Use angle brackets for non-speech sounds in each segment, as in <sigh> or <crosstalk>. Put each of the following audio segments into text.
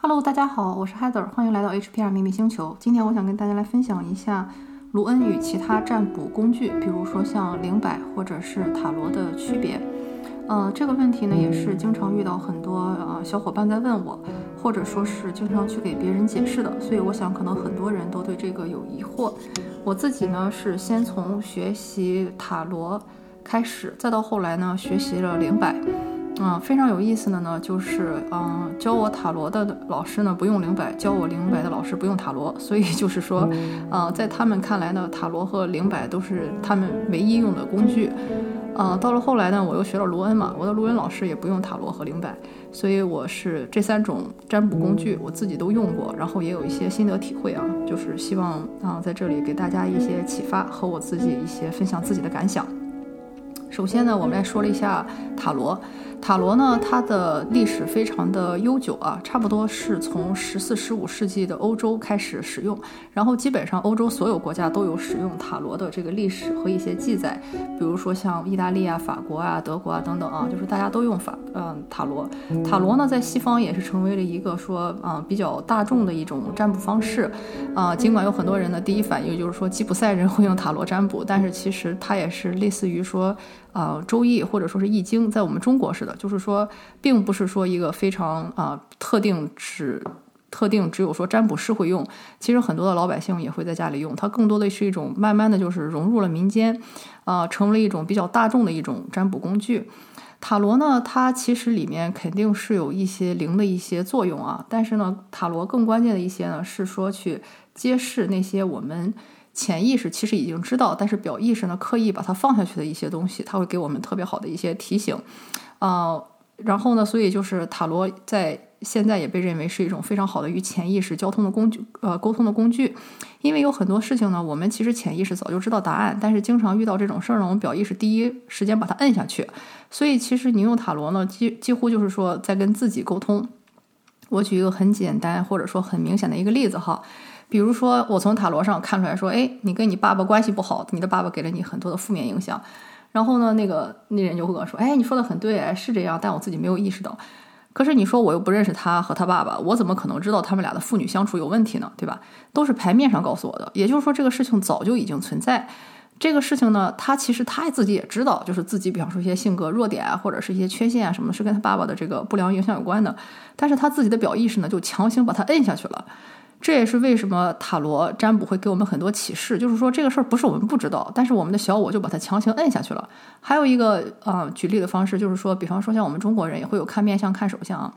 Hello，大家好，我是 Heather，欢迎来到 HPR 秘密星球。今天我想跟大家来分享一下卢恩与其他占卜工具，比如说像灵摆或者是塔罗的区别。呃，这个问题呢也是经常遇到很多呃小伙伴在问我，或者说是经常去给别人解释的，所以我想可能很多人都对这个有疑惑。我自己呢是先从学习塔罗开始，再到后来呢学习了灵摆。嗯，非常有意思的呢，就是嗯，教我塔罗的老师呢不用灵摆，教我灵摆的老师不用塔罗，所以就是说，呃，在他们看来呢，塔罗和灵摆都是他们唯一用的工具。呃，到了后来呢，我又学了卢恩嘛，我的卢恩老师也不用塔罗和灵摆，所以我是这三种占卜工具我自己都用过，然后也有一些心得体会啊，就是希望啊在这里给大家一些启发和我自己一些分享自己的感想。首先呢，我们来说了一下塔罗。塔罗呢，它的历史非常的悠久啊，差不多是从十四、十五世纪的欧洲开始使用，然后基本上欧洲所有国家都有使用塔罗的这个历史和一些记载，比如说像意大利啊、法国啊、德国啊等等啊，就是大家都用法嗯塔罗。塔罗呢，在西方也是成为了一个说啊比较大众的一种占卜方式啊，尽管有很多人的第一反应就是说吉普赛人会用塔罗占卜，但是其实它也是类似于说。啊，周易或者说是易经，在我们中国似的，就是说，并不是说一个非常啊特定只特定只有说占卜师会用，其实很多的老百姓也会在家里用。它更多的是一种慢慢的就是融入了民间，啊，成为了一种比较大众的一种占卜工具。塔罗呢，它其实里面肯定是有一些灵的一些作用啊，但是呢，塔罗更关键的一些呢是说去揭示那些我们。潜意识其实已经知道，但是表意识呢刻意把它放下去的一些东西，它会给我们特别好的一些提醒，啊，然后呢，所以就是塔罗在现在也被认为是一种非常好的与潜意识交通的工具，呃，沟通的工具。因为有很多事情呢，我们其实潜意识早就知道答案，但是经常遇到这种事儿呢，我们表意识第一时间把它摁下去。所以其实你用塔罗呢，几几乎就是说在跟自己沟通。我举一个很简单或者说很明显的一个例子哈。比如说，我从塔罗上看出来说，哎，你跟你爸爸关系不好，你的爸爸给了你很多的负面影响。然后呢，那个那人就会跟我说，哎，你说的很对，是这样，但我自己没有意识到。可是你说我又不认识他和他爸爸，我怎么可能知道他们俩的父女相处有问题呢？对吧？都是牌面上告诉我的。也就是说，这个事情早就已经存在。这个事情呢，他其实他自己也知道，就是自己比方说一些性格弱点啊，或者是一些缺陷啊，什么是跟他爸爸的这个不良影响有关的。但是他自己的表意识呢，就强行把他摁下去了。这也是为什么塔罗占卜会给我们很多启示，就是说这个事儿不是我们不知道，但是我们的小我就把它强行摁下去了。还有一个啊，举例的方式就是说，比方说像我们中国人也会有看面相、看手相，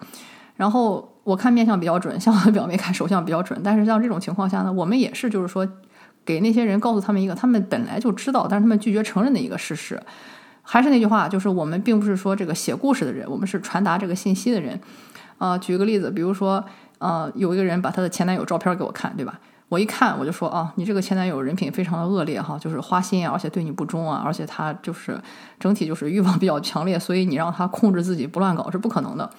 然后我看面相比较准，像我的表妹看手相比较准，但是像这种情况下呢，我们也是就是说给那些人告诉他们一个他们本来就知道，但是他们拒绝承认的一个事实。还是那句话，就是我们并不是说这个写故事的人，我们是传达这个信息的人。啊，举个例子，比如说。呃，有一个人把他的前男友照片给我看，对吧？我一看，我就说啊，你这个前男友人品非常的恶劣哈，就是花心啊，而且对你不忠啊，而且他就是整体就是欲望比较强烈，所以你让他控制自己不乱搞是不可能的。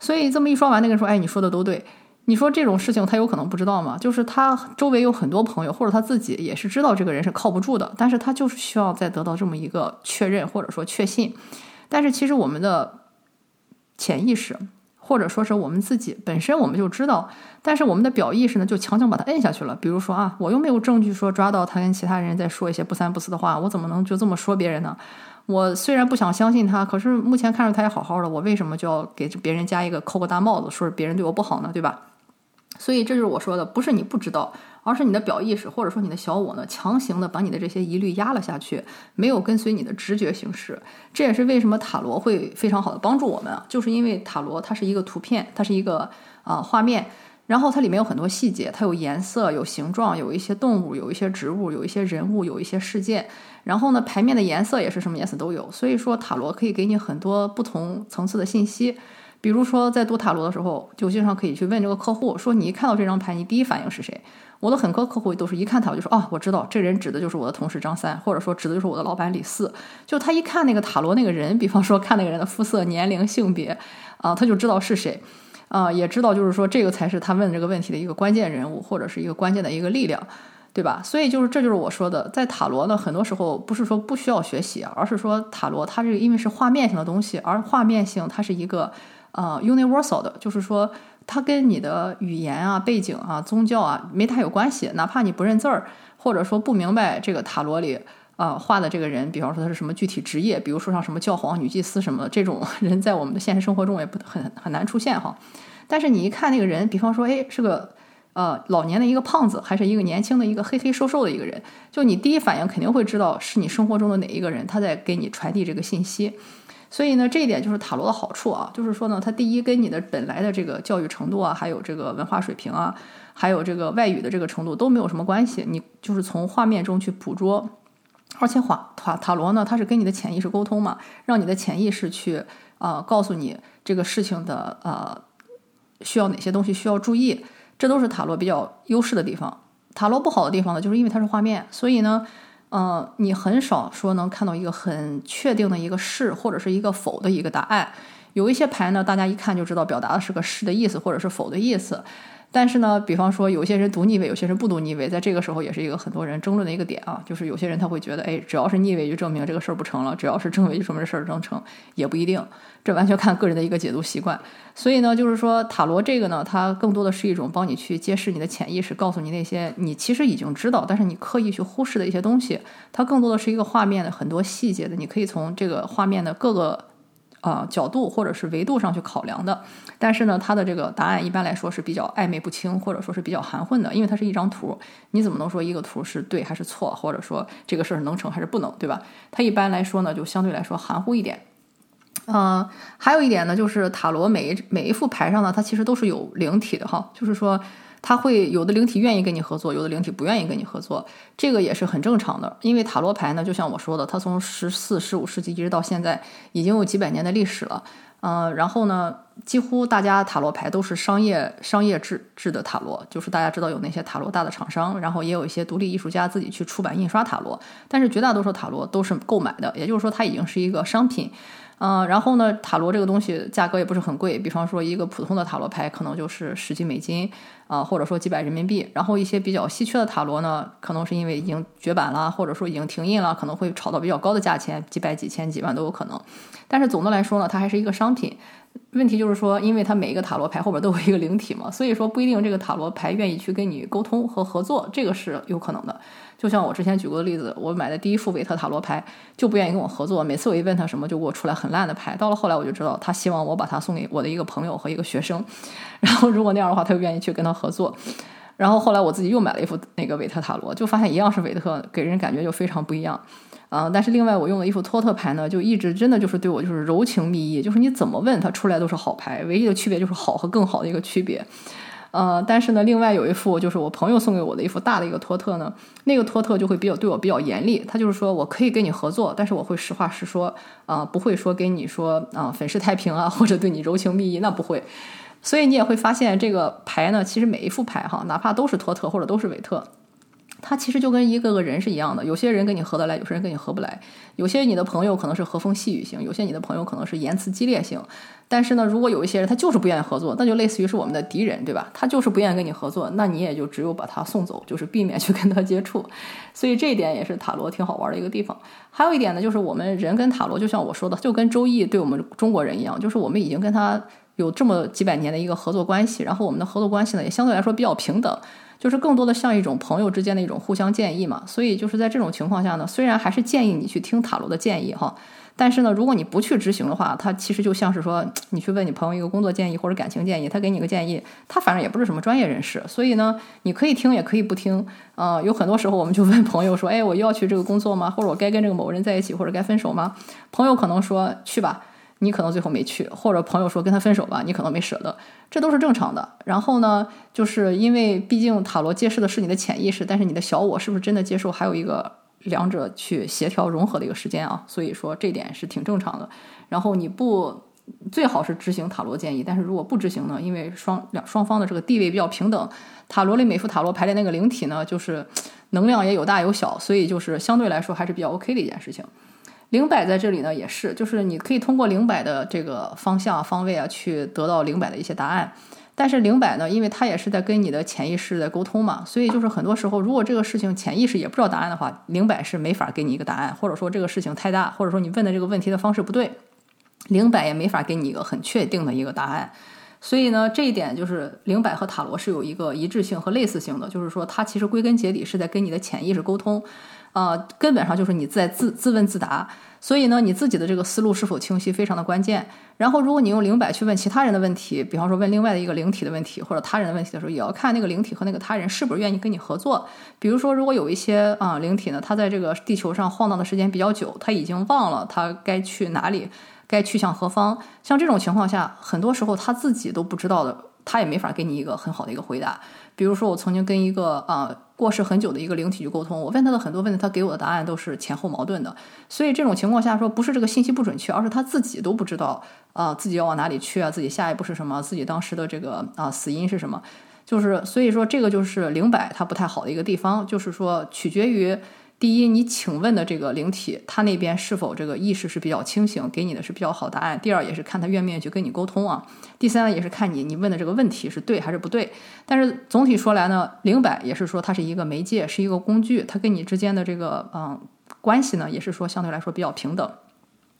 所以这么一说完，那个人说，哎，你说的都对。你说这种事情他有可能不知道吗？就是他周围有很多朋友，或者他自己也是知道这个人是靠不住的，但是他就是需要再得到这么一个确认或者说确信。但是其实我们的潜意识。或者说是我们自己本身我们就知道，但是我们的表意识呢就强行把它摁下去了。比如说啊，我又没有证据说抓到他跟其他人在说一些不三不四的话，我怎么能就这么说别人呢？我虽然不想相信他，可是目前看着他也好好的，我为什么就要给别人加一个扣个大帽子，说是别人对我不好呢？对吧？所以这就是我说的，不是你不知道。而是你的表意识，或者说你的小我呢，强行的把你的这些疑虑压了下去，没有跟随你的直觉行事。这也是为什么塔罗会非常好的帮助我们啊，就是因为塔罗它是一个图片，它是一个啊画面，然后它里面有很多细节，它有颜色、有形状、有一些动物、有一些植物、有一些人物、有一些事件。然后呢，牌面的颜色也是什么颜色都有，所以说塔罗可以给你很多不同层次的信息。比如说在读塔罗的时候，就经常可以去问这个客户说：“你一看到这张牌，你第一反应是谁？”我的很多客户都是一看他我就说啊，我知道这人指的就是我的同事张三，或者说指的就是我的老板李四。就他一看那个塔罗那个人，比方说看那个人的肤色、年龄、性别，啊，他就知道是谁，啊，也知道就是说这个才是他问这个问题的一个关键人物，或者是一个关键的一个力量，对吧？所以就是这就是我说的，在塔罗呢，很多时候不是说不需要学习，而是说塔罗它是因为是画面性的东西，而画面性它是一个呃 universal 的，就是说。它跟你的语言啊、背景啊、宗教啊没太有关系。哪怕你不认字儿，或者说不明白这个塔罗里啊画的这个人，比方说他是什么具体职业，比如说像什么教皇、女祭司什么的，这种 <laughs> 人在我们的现实生活中也不很很难出现哈。但是你一看那个人，比方说，哎，是个呃老年的一个胖子，还是一个年轻的一个黑黑瘦瘦的一个人，就你第一反应肯定会知道是你生活中的哪一个人，他在给你传递这个信息。所以呢，这一点就是塔罗的好处啊，就是说呢，它第一跟你的本来的这个教育程度啊，还有这个文化水平啊，还有这个外语的这个程度都没有什么关系，你就是从画面中去捕捉，而且画塔塔罗呢，它是跟你的潜意识沟通嘛，让你的潜意识去啊告诉你这个事情的呃需要哪些东西需要注意，这都是塔罗比较优势的地方。塔罗不好的地方呢，就是因为它是画面，所以呢。嗯，你很少说能看到一个很确定的一个是或者是一个否的一个答案。有一些牌呢，大家一看就知道表达的是个是的意思或者是否的意思。但是呢，比方说有些人读逆位，有些人不读逆位，在这个时候也是一个很多人争论的一个点啊。就是有些人他会觉得，哎，只要是逆位就证明这个事儿不成了，只要是正位就说明这事儿能成，也不一定。这完全看个人的一个解读习惯。所以呢，就是说塔罗这个呢，它更多的是一种帮你去揭示你的潜意识，告诉你那些你其实已经知道，但是你刻意去忽视的一些东西。它更多的是一个画面的很多细节的，你可以从这个画面的各个。啊，角度或者是维度上去考量的，但是呢，它的这个答案一般来说是比较暧昧不清，或者说是比较含混的，因为它是一张图，你怎么能说一个图是对还是错，或者说这个事儿能成还是不能，对吧？它一般来说呢，就相对来说含糊一点。嗯，还有一点呢，就是塔罗每一每一副牌上呢，它其实都是有灵体的哈，就是说。他会有的灵体愿意跟你合作，有的灵体不愿意跟你合作，这个也是很正常的。因为塔罗牌呢，就像我说的，它从十四、十五世纪一直到现在，已经有几百年的历史了。嗯，然后呢，几乎大家塔罗牌都是商业商业制制的塔罗，就是大家知道有那些塔罗大的厂商，然后也有一些独立艺术家自己去出版印刷塔罗，但是绝大多数塔罗都是购买的，也就是说它已经是一个商品。嗯，然后呢，塔罗这个东西价格也不是很贵，比方说一个普通的塔罗牌可能就是十几美金啊，或者说几百人民币。然后一些比较稀缺的塔罗呢，可能是因为已经绝版了，或者说已经停印了，可能会炒到比较高的价钱，几百、几千、几万都有可能。但是总的来说呢，它还是一个商品。问题就是说，因为它每一个塔罗牌后边都有一个灵体嘛，所以说不一定这个塔罗牌愿意去跟你沟通和合作，这个是有可能的。就像我之前举过的例子，我买的第一副韦特塔罗牌就不愿意跟我合作，每次我一问他什么，就给我出来很烂的牌。到了后来我就知道，他希望我把它送给我的一个朋友和一个学生，然后如果那样的话，他就愿意去跟他合作。然后后来我自己又买了一副那个韦特塔罗，就发现一样是韦特，给人感觉就非常不一样。啊，但是另外我用的一副托特牌呢，就一直真的就是对我就是柔情蜜意，就是你怎么问它出来都是好牌，唯一的区别就是好和更好的一个区别。呃，但是呢，另外有一副就是我朋友送给我的一副大的一个托特呢，那个托特就会比较对我比较严厉，他就是说我可以跟你合作，但是我会实话实说，啊，不会说跟你说啊粉饰太平啊，或者对你柔情蜜意，那不会。所以你也会发现这个牌呢，其实每一副牌哈，哪怕都是托特或者都是韦特。他其实就跟一个个人是一样的，有些人跟你合得来，有些人跟你合不来。有些你的朋友可能是和风细雨型，有些你的朋友可能是言辞激烈型。但是呢，如果有一些人他就是不愿意合作，那就类似于是我们的敌人，对吧？他就是不愿意跟你合作，那你也就只有把他送走，就是避免去跟他接触。所以这一点也是塔罗挺好玩的一个地方。还有一点呢，就是我们人跟塔罗，就像我说的，就跟周易对我们中国人一样，就是我们已经跟他有这么几百年的一个合作关系，然后我们的合作关系呢也相对来说比较平等。就是更多的像一种朋友之间的一种互相建议嘛，所以就是在这种情况下呢，虽然还是建议你去听塔罗的建议哈，但是呢，如果你不去执行的话，它其实就像是说你去问你朋友一个工作建议或者感情建议，他给你个建议，他反正也不是什么专业人士，所以呢，你可以听也可以不听，呃，有很多时候我们就问朋友说，哎，我要去这个工作吗？或者我该跟这个某人在一起，或者该分手吗？朋友可能说去吧。你可能最后没去，或者朋友说跟他分手吧，你可能没舍得，这都是正常的。然后呢，就是因为毕竟塔罗揭示的是你的潜意识，但是你的小我是不是真的接受，还有一个两者去协调融合的一个时间啊。所以说这点是挺正常的。然后你不最好是执行塔罗建议，但是如果不执行呢，因为双两双方的这个地位比较平等，塔罗里每副塔罗排列那个灵体呢，就是能量也有大有小，所以就是相对来说还是比较 OK 的一件事情。灵摆在这里呢，也是，就是你可以通过灵摆的这个方向、方位啊，去得到灵摆的一些答案。但是灵摆呢，因为它也是在跟你的潜意识在沟通嘛，所以就是很多时候，如果这个事情潜意识也不知道答案的话，灵摆是没法给你一个答案，或者说这个事情太大，或者说你问的这个问题的方式不对，灵摆也没法给你一个很确定的一个答案。所以呢，这一点就是灵摆和塔罗是有一个一致性和类似性的，就是说它其实归根结底是在跟你的潜意识沟通，啊，根本上就是你在自自问自答。所以呢，你自己的这个思路是否清晰，非常的关键。然后，如果你用灵摆去问其他人的问题，比方说问另外的一个灵体的问题或者他人的问题的时候，也要看那个灵体和那个他人是不是愿意跟你合作。比如说，如果有一些啊灵体呢，他在这个地球上晃荡的时间比较久，他已经忘了他该去哪里，该去向何方。像这种情况下，很多时候他自己都不知道的，他也没法给你一个很好的一个回答。比如说，我曾经跟一个啊过世很久的一个灵体去沟通，我问他的很多问题，他给我的答案都是前后矛盾的。所以这种情况下说，不是这个信息不准确，而是他自己都不知道啊自己要往哪里去啊，自己下一步是什么，自己当时的这个啊死因是什么。就是所以说，这个就是灵摆它不太好的一个地方，就是说取决于。第一，你请问的这个灵体，他那边是否这个意识是比较清醒，给你的是比较好答案？第二，也是看他愿不愿意去跟你沟通啊。第三，也是看你你问的这个问题是对还是不对。但是总体说来呢，灵摆也是说它是一个媒介，是一个工具，它跟你之间的这个嗯关系呢，也是说相对来说比较平等。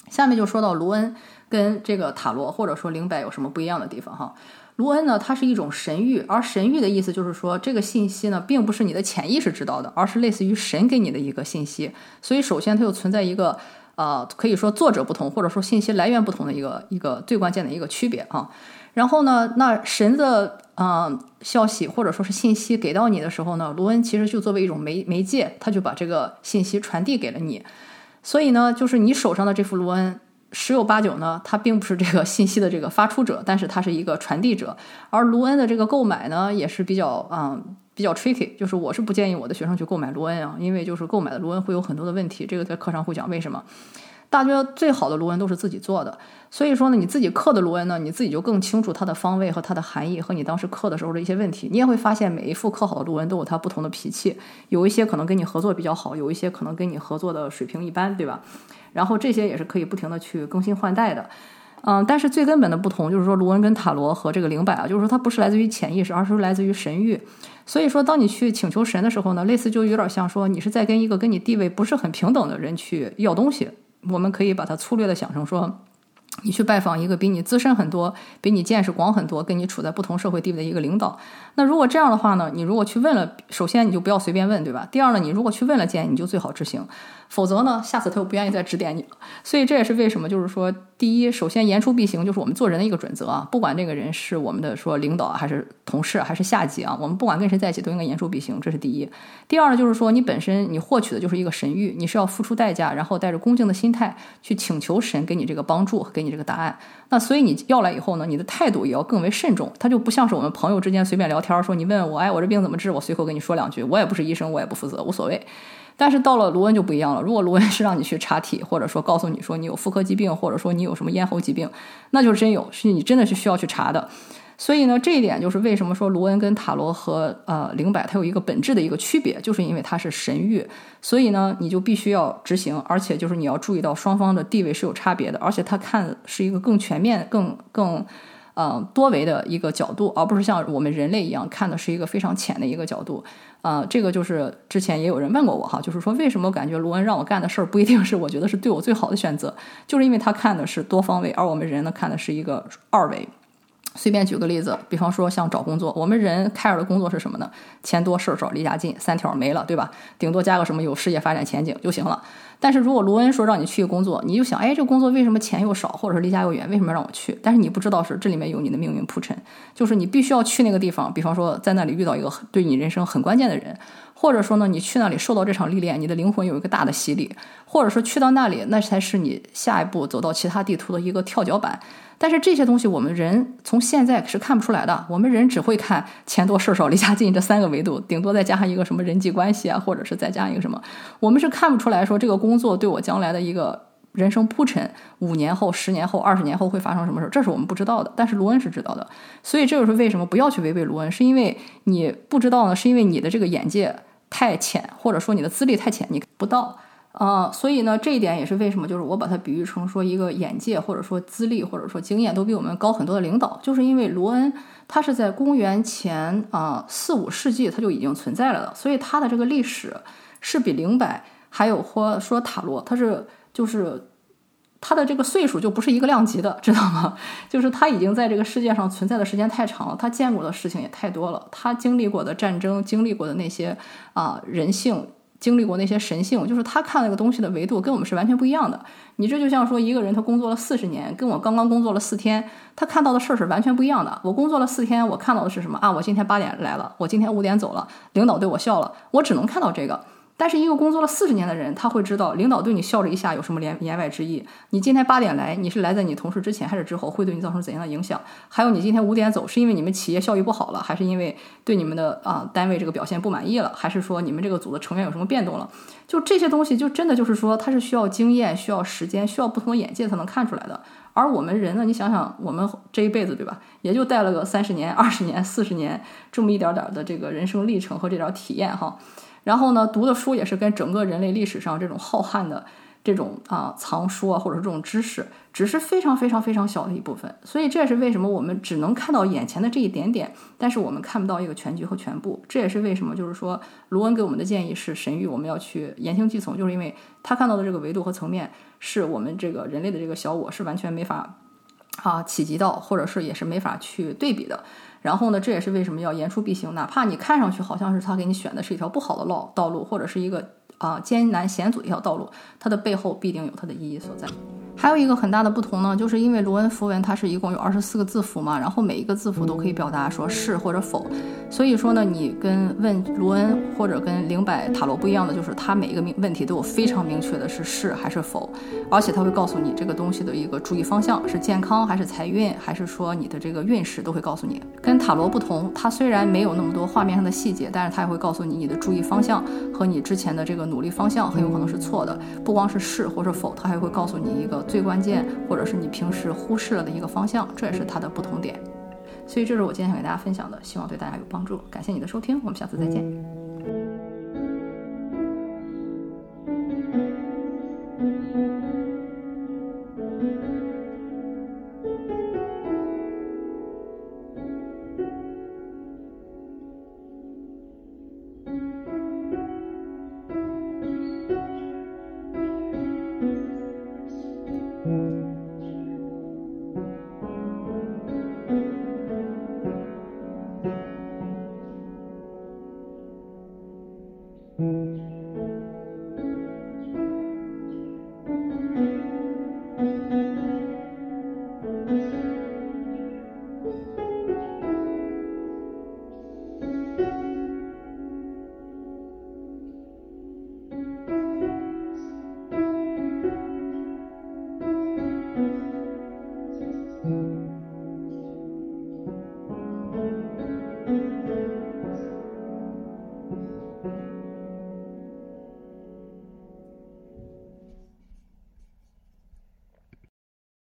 下面就说到卢恩跟这个塔罗或者说灵摆有什么不一样的地方哈。卢恩呢，它是一种神谕，而神谕的意思就是说，这个信息呢，并不是你的潜意识知道的，而是类似于神给你的一个信息。所以，首先它又存在一个，呃，可以说作者不同，或者说信息来源不同的一个一个最关键的一个区别啊。然后呢，那神的嗯消息或者说是信息给到你的时候呢，卢恩其实就作为一种媒媒介，他就把这个信息传递给了你。所以呢，就是你手上的这幅卢恩。十有八九呢，他并不是这个信息的这个发出者，但是他是一个传递者。而卢恩的这个购买呢，也是比较嗯比较 tricky，就是我是不建议我的学生去购买卢恩啊，因为就是购买的卢恩会有很多的问题，这个在课上会讲为什么。大家最好的卢恩都是自己做的，所以说呢，你自己刻的卢恩呢，你自己就更清楚它的方位和它的含义和你当时刻的时候的一些问题。你也会发现每一副刻好的卢恩都有它不同的脾气，有一些可能跟你合作比较好，有一些可能跟你合作的水平一般，对吧？然后这些也是可以不停的去更新换代的，嗯，但是最根本的不同就是说，卢恩跟塔罗和这个灵摆啊，就是说它不是来自于潜意识，而是来自于神域。所以说，当你去请求神的时候呢，类似就有点像说你是在跟一个跟你地位不是很平等的人去要东西。我们可以把它粗略的想成说。你去拜访一个比你资深很多、比你见识广很多、跟你处在不同社会地位的一个领导，那如果这样的话呢？你如果去问了，首先你就不要随便问，对吧？第二呢，你如果去问了建议，你就最好执行，否则呢，下次他又不愿意再指点你。所以这也是为什么，就是说，第一，首先言出必行，就是我们做人的一个准则啊。不管这个人是我们的说领导还是同事还是下级啊，我们不管跟谁在一起都应该言出必行，这是第一。第二呢，就是说你本身你获取的就是一个神谕，你是要付出代价，然后带着恭敬的心态去请求神给你这个帮助，给你这个答案。那所以你要来以后呢，你的态度也要更为慎重。他就不像是我们朋友之间随便聊天儿，说你问我，哎，我这病怎么治？我随口跟你说两句，我也不是医生，我也不负责，无所谓。但是到了卢恩就不一样了。如果卢恩是让你去查体，或者说告诉你说你有妇科疾病，或者说你有什么咽喉疾病，那就是真有，是你真的是需要去查的。所以呢，这一点就是为什么说卢恩跟塔罗和呃灵摆它有一个本质的一个区别，就是因为它是神谕，所以呢，你就必须要执行，而且就是你要注意到双方的地位是有差别的，而且它看是一个更全面、更更呃多维的一个角度，而不是像我们人类一样看的是一个非常浅的一个角度。啊，这个就是之前也有人问过我哈，就是说为什么感觉卢恩让我干的事儿不一定是我觉得是对我最好的选择，就是因为他看的是多方位，而我们人呢看的是一个二维。随便举个例子，比方说像找工作，我们人 care 的工作是什么呢？钱多事儿少离家近，三条没了，对吧？顶多加个什么有事业发展前景就行了。但是如果卢恩说让你去工作，你就想，哎，这个工作为什么钱又少，或者是离家又远，为什么让我去？但是你不知道是这里面有你的命运铺陈，就是你必须要去那个地方。比方说在那里遇到一个对你人生很关键的人，或者说呢，你去那里受到这场历练，你的灵魂有一个大的洗礼，或者说去到那里，那才是你下一步走到其他地图的一个跳脚板。但是这些东西我们人从现在是看不出来的，我们人只会看钱多事少离家近这三个维度，顶多再加上一个什么人际关系啊，或者是再加一个什么，我们是看不出来说这个工作对我将来的一个人生铺陈，五年后、十年后、二十年后会发生什么事，这是我们不知道的。但是卢恩是知道的，所以这就是为什么不要去违背卢恩，是因为你不知道呢，是因为你的这个眼界太浅，或者说你的资历太浅，你不到。啊，所以呢，这一点也是为什么，就是我把它比喻成说一个眼界或者说资历或者说经验都比我们高很多的领导，就是因为罗恩他是在公元前啊四五世纪他就已经存在了的，所以他的这个历史是比灵摆还有或说塔罗，他是就是。他的这个岁数就不是一个量级的，知道吗？<laughs> 就是他已经在这个世界上存在的时间太长了，他见过的事情也太多了，他经历过的战争，经历过的那些啊人性。经历过那些神性，就是他看那个东西的维度跟我们是完全不一样的。你这就像说一个人他工作了四十年，跟我刚刚工作了四天，他看到的事儿是完全不一样的。我工作了四天，我看到的是什么啊？我今天八点来了，我今天五点走了，领导对我笑了，我只能看到这个。但是一个工作了四十年的人，他会知道领导对你笑了一下有什么言言外之意。你今天八点来，你是来在你同事之前还是之后，会对你造成怎样的影响？还有你今天五点走，是因为你们企业效益不好了，还是因为对你们的啊单位这个表现不满意了，还是说你们这个组的成员有什么变动了？就这些东西，就真的就是说，它是需要经验、需要时间、需要不同的眼界才能看出来的。而我们人呢，你想想，我们这一辈子对吧，也就带了个三十年、二十年、四十年这么一点点的这个人生历程和这点体验哈。然后呢，读的书也是跟整个人类历史上这种浩瀚的这种啊藏书啊，或者这种知识，只是非常非常非常小的一部分。所以这也是为什么我们只能看到眼前的这一点点，但是我们看不到一个全局和全部。这也是为什么，就是说卢恩给我们的建议是神谕我们要去言听计从，就是因为他看到的这个维度和层面，是我们这个人类的这个小我是完全没法啊企及到，或者是也是没法去对比的。然后呢，这也是为什么要言出必行，哪怕你看上去好像是他给你选的是一条不好的道道路，或者是一个啊艰难险阻一条道路，它的背后必定有它的意义所在。还有一个很大的不同呢，就是因为罗恩符文它是一共有二十四个字符嘛，然后每一个字符都可以表达说是或者否，所以说呢，你跟问罗恩或者跟灵摆塔罗不一样的，就是它每一个问题都有非常明确的是是还是否，而且它会告诉你这个东西的一个注意方向是健康还是财运，还是说你的这个运势都会告诉你。跟塔罗不同，它虽然没有那么多画面上的细节，但是它也会告诉你你的注意方向和你之前的这个努力方向很有可能是错的，不光是是或者否，它还会告诉你一个。最关键，或者是你平时忽视了的一个方向，这也是它的不同点。所以，这是我今天想给大家分享的，希望对大家有帮助。感谢你的收听，我们下次再见。